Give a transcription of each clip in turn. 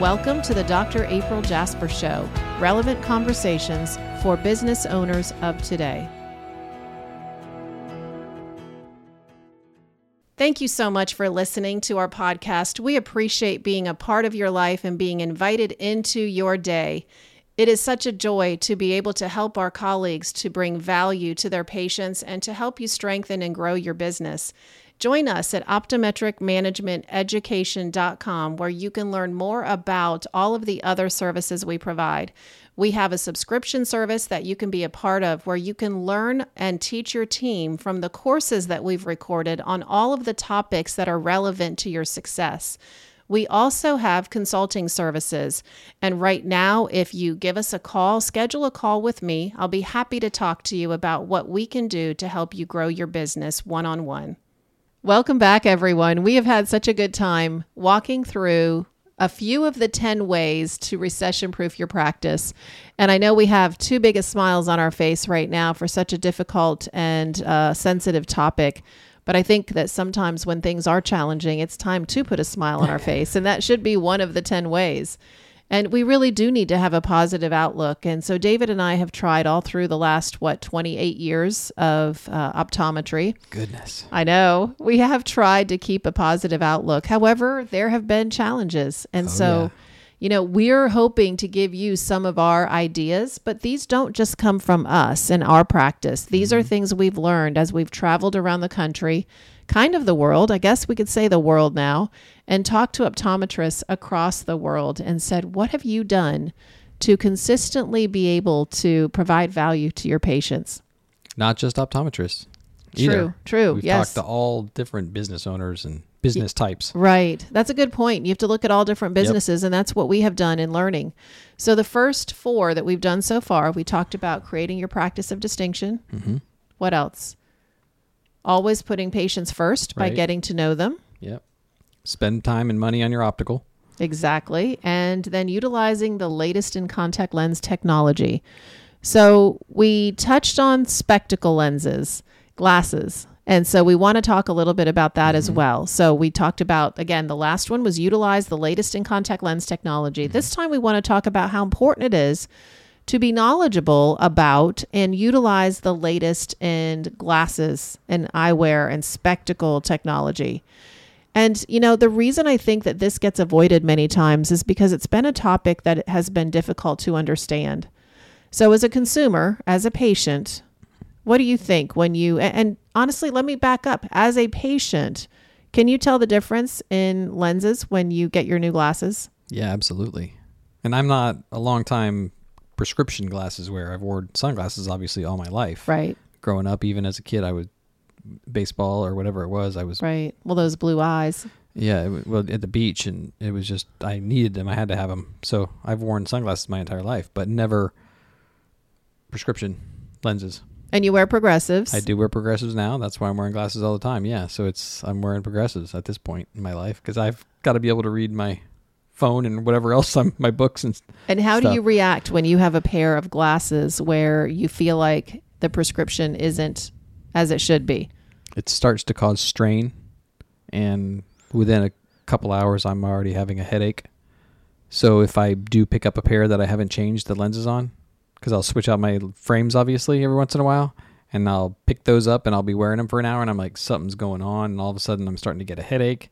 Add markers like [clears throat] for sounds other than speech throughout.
Welcome to the Dr. April Jasper Show, relevant conversations for business owners of today. Thank you so much for listening to our podcast. We appreciate being a part of your life and being invited into your day. It is such a joy to be able to help our colleagues to bring value to their patients and to help you strengthen and grow your business. Join us at optometricmanagementeducation.com where you can learn more about all of the other services we provide. We have a subscription service that you can be a part of where you can learn and teach your team from the courses that we've recorded on all of the topics that are relevant to your success. We also have consulting services. And right now, if you give us a call, schedule a call with me, I'll be happy to talk to you about what we can do to help you grow your business one on one. Welcome back, everyone. We have had such a good time walking through a few of the 10 ways to recession proof your practice. And I know we have two biggest smiles on our face right now for such a difficult and uh, sensitive topic. But I think that sometimes when things are challenging, it's time to put a smile on our [laughs] face. And that should be one of the 10 ways. And we really do need to have a positive outlook. And so David and I have tried all through the last, what, 28 years of uh, optometry. Goodness. I know. We have tried to keep a positive outlook. However, there have been challenges. And Oh, so, yeah. you know, we're hoping to give you some of our ideas, but these don't just come from us and our practice. These are things we've learned as we've traveled around the country, kind of the world. I guess we could say the world now, and talked to optometrists across the world and said, What have you done to consistently be able to provide value to your patients? Not just optometrists. True, either. true, We've yes. talked to all different business owners and business types. Right. That's a good point. You have to look at all different businesses, and that's what we have done in learning. So, the first four that we've done so far, we talked about creating your practice of distinction. Mm-hmm. What else? Always putting patients first by getting to know them. Yep. Spend time and money on your optical. Exactly. And then utilizing the latest in contact lens technology. So we touched on spectacle lenses, glasses. And so we want to talk a little bit about that as mm-hmm. well. So we talked about, again, the last one was utilize the latest in contact lens technology. Mm-hmm. This time we want to talk about how important it is to be knowledgeable about and utilize the latest in glasses and eyewear and spectacle technology. And, you know, the reason I think that this gets avoided many times is because it's been a topic that has been difficult to understand. So, as a consumer, as a patient, what do you think when you, and honestly, let me back up. As a patient, can you tell the difference in lenses when you get your new glasses? Yeah, absolutely. And I'm not a long time prescription glasses wearer. I've worn sunglasses obviously all my life. Right, Growing up, even as a kid, I would baseball or whatever it was. I was right. Well, those blue eyes. yeah, it, well at the beach, and it was just I needed them. I had to have them. So I've worn sunglasses my entire life, but never prescription lenses. And you wear progressives. I do wear progressives now. That's why I'm wearing glasses all the time. Yeah, so it's I'm wearing progressives at this point in my life because I've got to be able to read my phone and whatever else I'm my books and And how do you react when you have a pair of glasses where you feel like the prescription isn't as it should be? it starts to cause strain, and within a couple hours I'm already having a headache. So if I do pick up a pair that I haven't changed the lenses on, because I'll switch out my frames obviously every once in a while, and I'll pick those up and I'll be wearing them for an hour, and I'm like something's going on, and all of a sudden I'm starting to get a headache.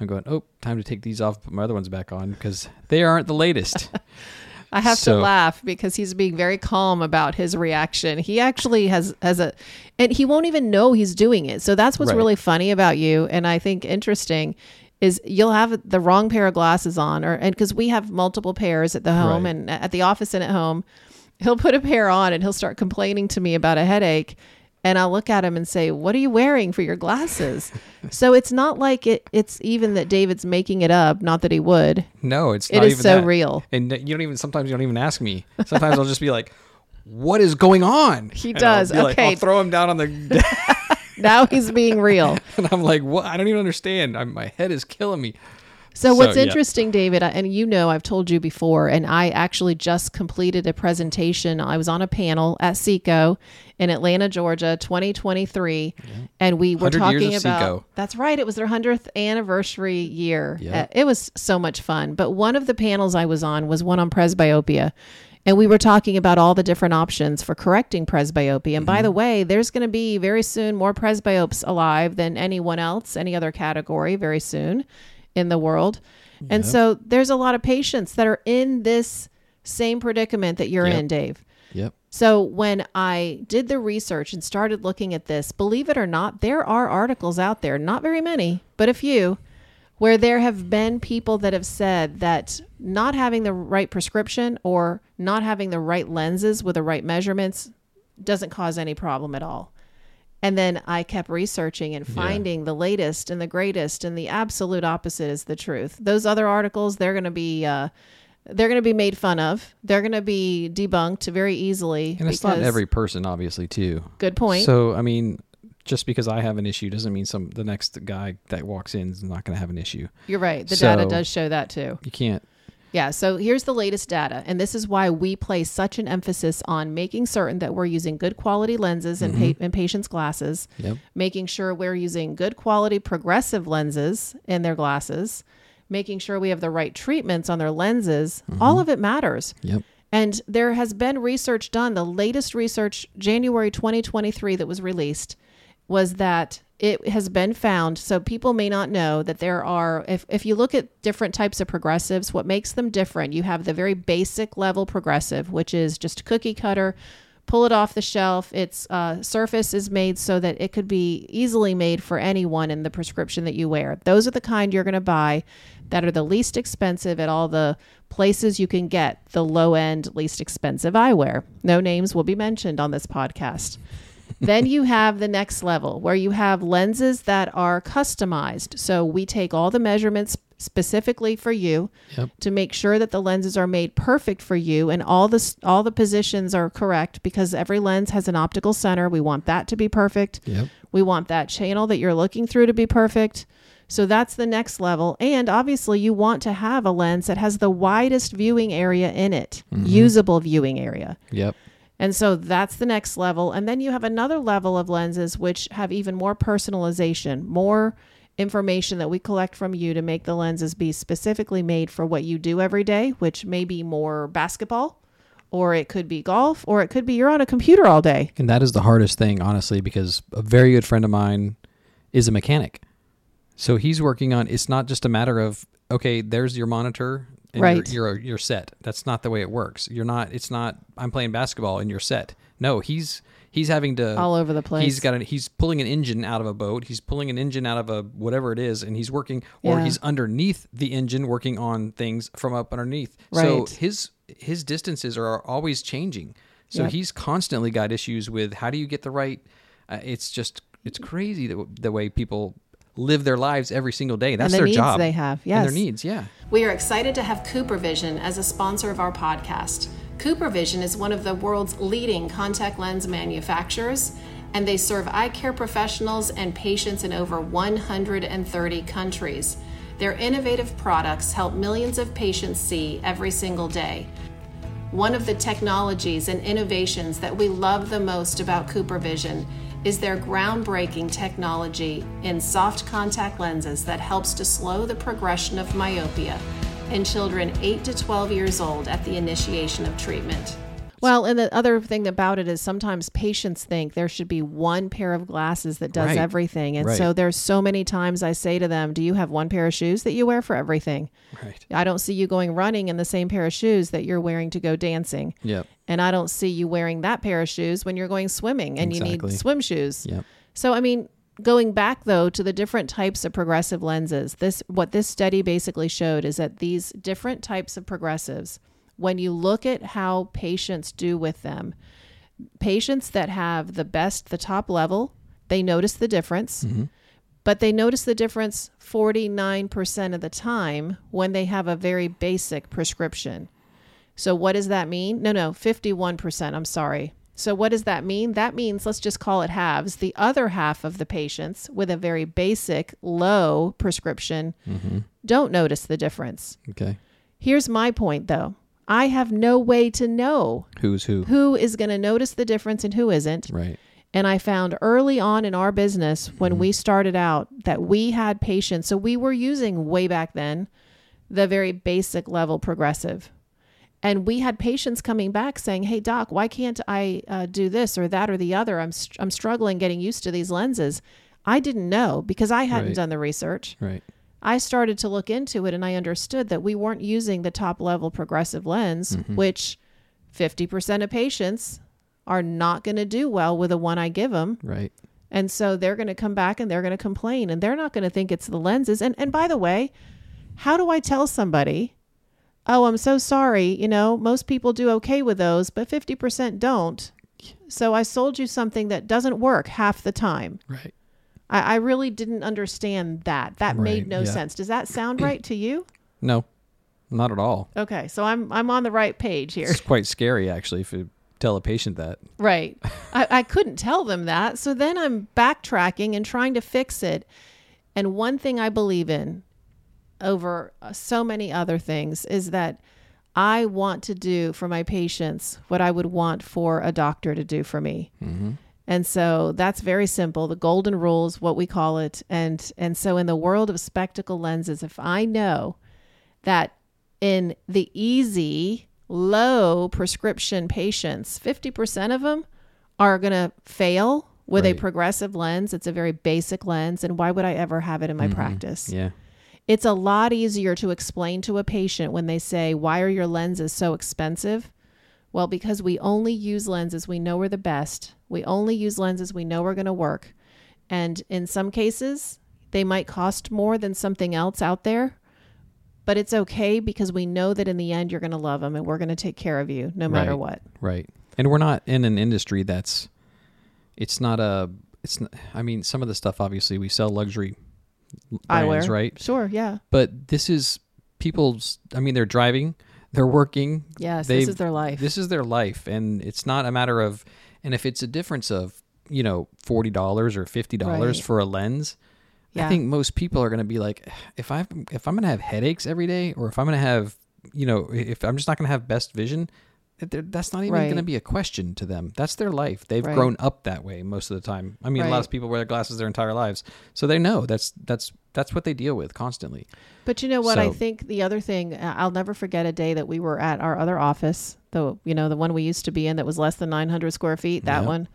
I'm going, oh, time to take these off, put my other ones back on because they aren't the latest. [laughs] I have to laugh because he's being very calm about his reaction. He actually has has a and he won't even know he's doing it. So that's what's Right. really funny about you and I think interesting is you'll have the wrong pair of glasses on or and cuz we have multiple pairs at the home Right. and at the office and at home. He'll put a pair on and he'll start complaining to me about a headache and I'll look at him and say, "What are you wearing for your glasses?" [laughs] so it's not like it it's even that David's making it up, not that he would. no, it's It not is even so that. real. And you don't even sometimes you don't even ask me. Sometimes I'll just be like, "What is going on?" He And does. be like- Okay. I'll throw him down on the [laughs] Now he's being real. [laughs] and I'm like, "What? I don't even understand. I'm, my head is killing me." So, what's yeah. interesting, David, and you know I've told you before, and I actually just completed a presentation. I was on a panel at SECO in Atlanta, Georgia, 2023, and we were talking about. SECO. That's right. It was their 100th anniversary year. Yeah. Uh, it was so much fun. But one of the panels I was on was one on presbyopia. And we were talking about all the different options for correcting presbyopia. And by Mm-hmm. the way, there's going to be very soon more presbyopes alive than anyone else, any other category, very soon in the world. And so there's a lot of patients that are in this same predicament that you're Yep. in, Dave. Yep. So when I did the research and started looking at this, believe it or not, there are articles out there, not very many, but a few, where there have been people that have said that not having the right prescription or not having the right lenses with the right measurements doesn't cause any problem at all. And then I kept researching and finding the latest and the greatest, and the absolute opposite is the truth. Those other articles, they're going to be. Uh, they're going to be made fun of. They're going to be debunked very easily. And it's not every person, obviously, too. good point. So, I mean, just because I have an issue doesn't mean some the next guy that walks in is not going to have an issue. You're right. The data does show that too. You can't. Yeah. So here's the latest data. And this is why we place such an emphasis on making certain that we're using good quality lenses in, pa- mm-hmm. in patients' glasses, Yep. making sure we're using good quality progressive lenses in their glasses, making sure we have the right treatments on their lenses. Mm-hmm. All of it matters. Yep. And there has been research done. The latest research, January 2023, that was released, was that it has been found. So people may not know that there are, if, if you look at different types of progressives, what makes them different, you have the very basic level progressive, which is just cookie cutter. Pull it off the shelf. Its uh, surface is made so that it could be easily made for anyone in the prescription that you wear. Those are the kind you're going to buy that are the least expensive at all the places you can get the low end, least expensive eyewear. No names will be mentioned on this podcast. Then you have the next level where you have lenses that are customized. So we take all the measurements specifically for you Yep. to make sure that the lenses are made perfect for you and all the all the positions are correct because every lens has an optical center. We want that to be perfect. Yep. We want that channel that you're looking through to be perfect. So that's the next level. And obviously, you want to have a lens that has the widest viewing area in it, mm-hmm. usable viewing area. Yep. And so that's the next level. And then you have another level of lenses which have even more personalization, more information that we collect from you to make the lenses be specifically made for what you do every day, which may be more basketball, or it could be golf, or it could be you're on a computer all day. And that is the hardest thing, honestly, because a very good friend of mine is a mechanic. So he's working on. It's not just a matter of okay, there's your monitor, Right. You're, you're you're set. That's not the way it works. You're not. It's not. I'm playing basketball and you're set. No, he's he's having to All over the place. He's got. A, he's pulling an engine out of a boat. He's pulling an engine out of a whatever it is, and he's working, or Yeah. he's underneath the engine working on things from up underneath. So Right. his his distances are always changing. So Yep. he's constantly got issues with how do you get the right. Uh, it's just it's crazy the, the way people live their lives every single day. That's the their needs job. they have, And their needs. Yeah. We are excited to have Cooper Vision as a sponsor of our podcast. Cooper Vision is one of the world's leading contact lens manufacturers, and they serve eye care professionals and patients in over 130 countries. Their innovative products help millions of patients see every single day. One of the technologies and innovations that we love the most about Cooper Vision is their groundbreaking technology in soft contact lenses that helps to slow the progression of myopia in children 8 to 12 years old at the initiation of treatment. Well, and the other thing about it is sometimes patients think there should be one pair of glasses that does Right. everything. And Right. so there's so many times I say to them, Do you have one pair of shoes that you wear for everything? Right. I don't see you going running in the same pair of shoes that you're wearing to go dancing. Yep. And I don't see you wearing that pair of shoes when you're going swimming and you need swim shoes. Yep. So I mean, going back though to the different types of progressive lenses, this what this study basically showed is that these different types of progressives, when you look at how patients do with them, patients that have the best, the top level, they notice the difference. But they notice the difference 49% of the time when they have a very basic prescription. So what does that mean? No, no, 51%. I'm sorry. So, what does that mean? That means let's just call it halves. The other half of the patients with a very basic, low prescription Mm-hmm. don't notice the difference. Okay. Here's my point though I have no way to know Who's who? who is going to notice the difference and who isn't. Right. And I found early on in our business when we started out that we had patients. So we were using way back then the very basic level progressive. And we had patients coming back saying, Hey, doc, why can't I uh, do this or that or the other? I'm, str- I'm struggling getting used to these lenses. I didn't know because I hadn't Right. done the research. Right. I started to look into it and I understood that we weren't using the top level progressive lens, mm-hmm. which 50% of patients are not going to do well with the one I give them. Right. And so they're going to come back and they're going to complain and they're not going to think it's the lenses. And and by the way, how do I tell somebody, "Oh, I'm so sorry, you know, most people do okay with those, but 50% don't." So I sold you something that doesn't work half the time. Right. I, I really didn't understand that. That made no yeah. sense. Does that sound right to you? [clears throat] No, not at all. Okay, so I'm I'm on the right page here. It's quite scary actually if you tell a patient that. Right. I, I couldn't tell them that. So then I'm backtracking and trying to fix it. And one thing I believe in over uh, so many other things is that I want to do for my patients what I would want for a doctor to do for me. Mm-hmm. And so that's very simple. The golden rules, what we call it. And and so in the world of spectacle lenses, if I know that in the easy, low prescription patients, 50% of them are going to fail with a progressive lens. It's a very basic lens. And why would I ever have it in my mm-hmm. practice? Yeah. It's a lot easier to explain to a patient when they say, Why are your lenses so expensive? Well, because we only use lenses we know are the best. We only use lenses we know are going to work. And in some cases, they might cost more than something else out there, but it's okay because we know that in the end, you're going to love them and we're going to take care of you no matter Right. what. Right. And we're not in an industry that's it's not a it's not, I mean some of the stuff obviously we sell luxury brands, Eyewear. right? Sure. Yeah. But this is people's I mean they're driving, they're working, Yes. This is their life. this is their life and it's not a matter of and if it's a difference of, you know, $40 or $50 Right. for a lens, yeah. I think most people are going to be like, if I if I'm going to have headaches every day, or if I'm going to have, you know, if I'm just not going to have best vision, that's not even Right. going to be a question to them. That's their life. They've Right. grown up that way most of the time. I mean, a lot of people wear their glasses their entire lives, so they know that's that's that's what they deal with constantly. But you know what? I think the other thing, uh, I'll never forget a day that we were at our other office, the you know the one we used to be in that was less than 900 square feet. That Yeah. one,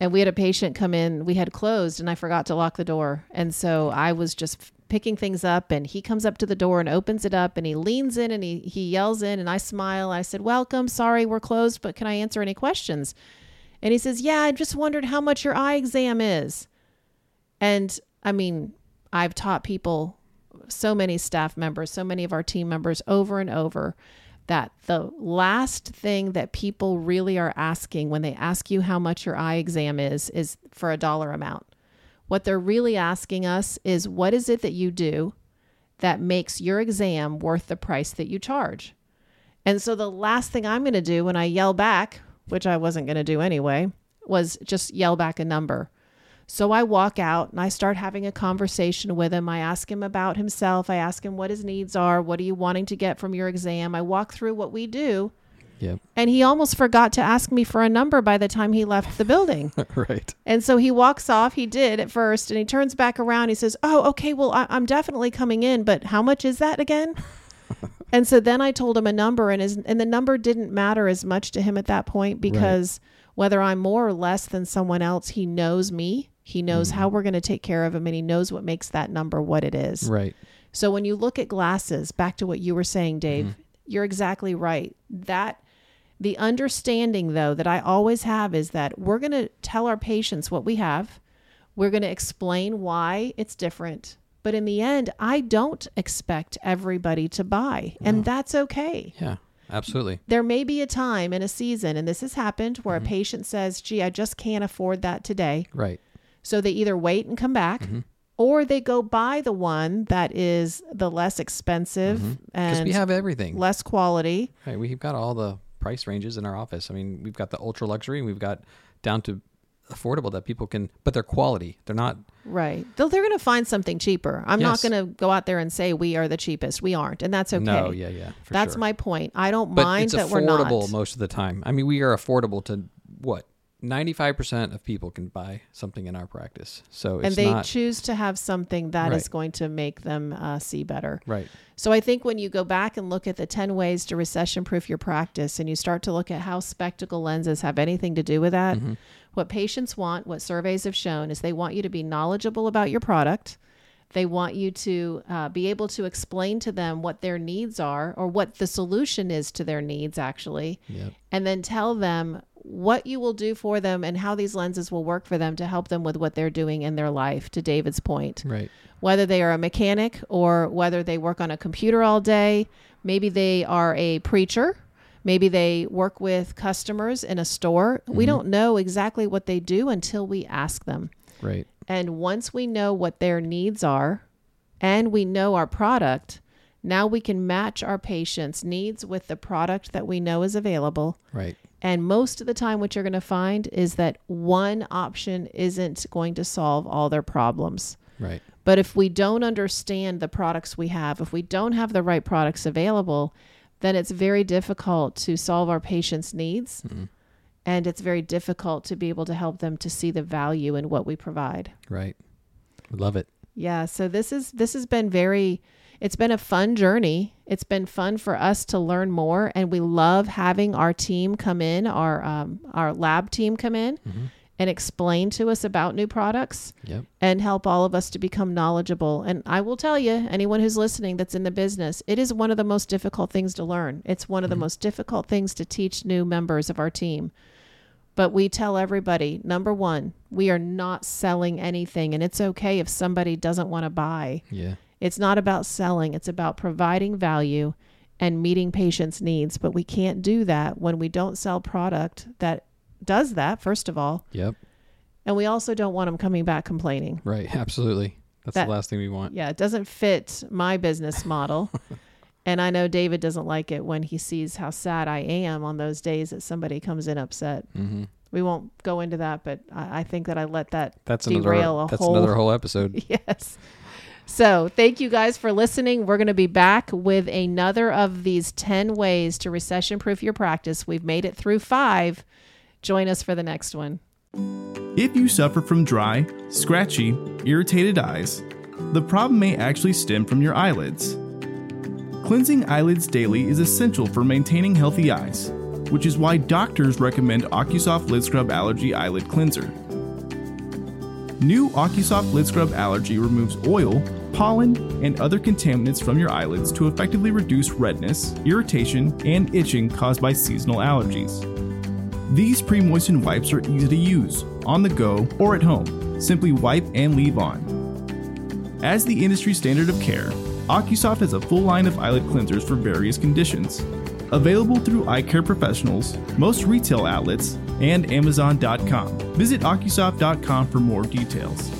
and we had a patient come in. We had closed, and I forgot to lock the door, and so I was just picking things up, and he comes up to the door and opens it up, and he leans in and he he yells in, and I smile. I said, "Welcome. Sorry, we're closed, but can I answer any questions?" And he says, "Yeah, I just wondered how much your eye exam is." And I mean, I've taught people, so many staff members, so many of our team members over and over that the last thing that people really are asking when they ask you how much your eye exam is, is for a dollar amount. What they're really asking us is what is it that you do that makes your exam worth the price that you charge? And so the last thing I'm going to do when I yell back, which I wasn't going to do anyway, was just yell back a number. So I walk out and I start having a conversation with him. I ask him about himself. I ask him what his needs are. What are you wanting to get from your exam? I walk through what we do. Yep. And he almost forgot to ask me for a number by the time he left the building. [laughs] right. And so he walks off. He did at first, and he turns back around. He says, "Oh, okay. Well, I- I'm definitely coming in, but how much is that again?" [laughs] and so then I told him a number, and his and the number didn't matter as much to him at that point because whether I'm more or less than someone else, he knows me. He knows mm. how we're going to take care of him, and he knows what makes that number what it is. Right. So when you look at glasses, back to what you were saying, Dave, mm-hmm. you're exactly right. That the understanding though that I always have is that we're going to tell our patients what we have. We're going to explain why it's different. But in the end, I don't expect everybody to buy, and that's okay. Yeah. Absolutely. There may be a time in a season, and this has happened, where a mm-hmm. patient says, Gee, I just can't afford that today. Right. So they either wait and come back, Mm-hmm. or they go buy the one that is the less expensive Because and we have everything. less quality. Right. We've got all the price ranges in our office. I mean, we've got the ultra luxury and we've got down to affordable that people can, but they're quality. They're not Right. They'll, they're going to find something cheaper. I'm not going to go out there and say we are the cheapest. We aren't. And that's okay. no, yeah, yeah. That's sure. my point. I don't but mind that we're not. Affordable most of the time. I mean, we are affordable to what ninety five percent of people can buy something in our practice. So it's and they not choose to have something that is Right. going to make them uh, see better. right. So I think when you go back and look at the 10 ways to recession proof your practice and you start to look at how spectacle lenses have anything to do with that, Mm-hmm. what patients want, what surveys have shown is they want you to be knowledgeable about your product. They want you to uh, be able to explain to them what their needs are or what the solution is to their needs, actually, Yep. and then tell them what you will do for them and how these lenses will work for them to help them with what they're doing in their life, to David's point Right. whether they are a mechanic or whether they work on a computer all day. Maybe they are a preacher. Maybe they work with customers in a store. We mm-hmm. don't know exactly what they do until we ask them. Right. And once we know what their needs are and we know our product, now we can match our patient's needs with the product that we know is available. Right. And most of the time, what you're going to find is that one option isn't going to solve all their problems. Right. But if we don't understand the products we have, if we don't have the right products available, then it's very difficult to solve our patients' needs. Mm-hmm. And it's very difficult to be able to help them to see the value in what we provide. Right. Love it. Yeah, so this is this has been very it's been a fun journey. It's been fun for us to learn more and we love having our team come in, our um, our lab team come in and explain to us about new products Yep. and help all of us to become knowledgeable. And I will tell you, anyone who's listening that's in the business, it is one of the most difficult things to learn. It's one of the most difficult things to teach new members of our team. But we tell everybody number one, we are not selling anything, and it's okay if somebody doesn't want to buy. Yeah. It's not about selling, it's about providing value and meeting patients' needs. But we can't do that when we don't sell product that does that, first of all. Yep. And we also don't want them coming back complaining. Right. Absolutely. That's That- the last thing we want. Yeah, it doesn't fit my business model. [laughs] and I know David doesn't like it when he sees how sad I am on those days that somebody comes in upset. hmm We won't go into that, but I, I think that I let that That's derail another. a That's whole another whole episode. [laughs] yes. So, thank you guys for listening. We're going to be back with another of these 10 ways to recession proof your practice. We've made it through five. Join us for the next one. If you suffer from dry, scratchy, irritated eyes, the problem may actually stem from your eyelids. Cleansing eyelids daily is essential for maintaining healthy eyes, which is why doctors recommend OcuSoft Lid Scrub Allergy Eyelid Cleanser. New OcuSoft Lid Scrub Allergy removes oil, pollen, and other contaminants from your eyelids to effectively reduce redness, irritation, and itching caused by seasonal allergies. These pre moistened wipes are easy to use, on the go, or at home. Simply wipe and leave on. As the industry standard of care, OcuSoft has a full line of eyelid cleansers for various conditions. Available through eye care professionals, most retail outlets, and Amazon.com. Visit OcuSoft.com for more details.